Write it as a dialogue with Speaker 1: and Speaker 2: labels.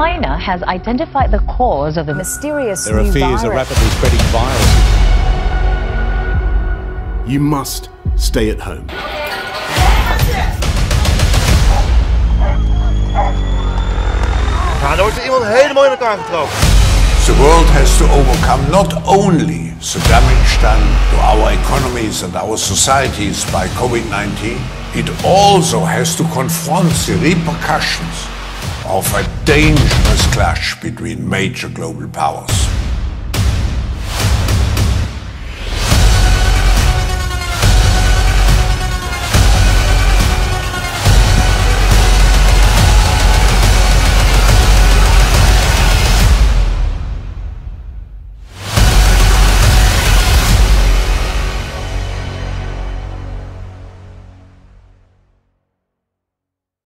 Speaker 1: China has identified the cause of the
Speaker 2: mysterious
Speaker 3: There are fears a
Speaker 2: virus.
Speaker 3: rapidly spreading virus.
Speaker 4: You must stay at home.
Speaker 5: Ja, wordt iemand helemaal in elkaar getrokken.
Speaker 6: The world has to overcome not only the damage done to our economies and our societies by COVID 19, it also has to confront the repercussions of a dangerous clash between major global powers.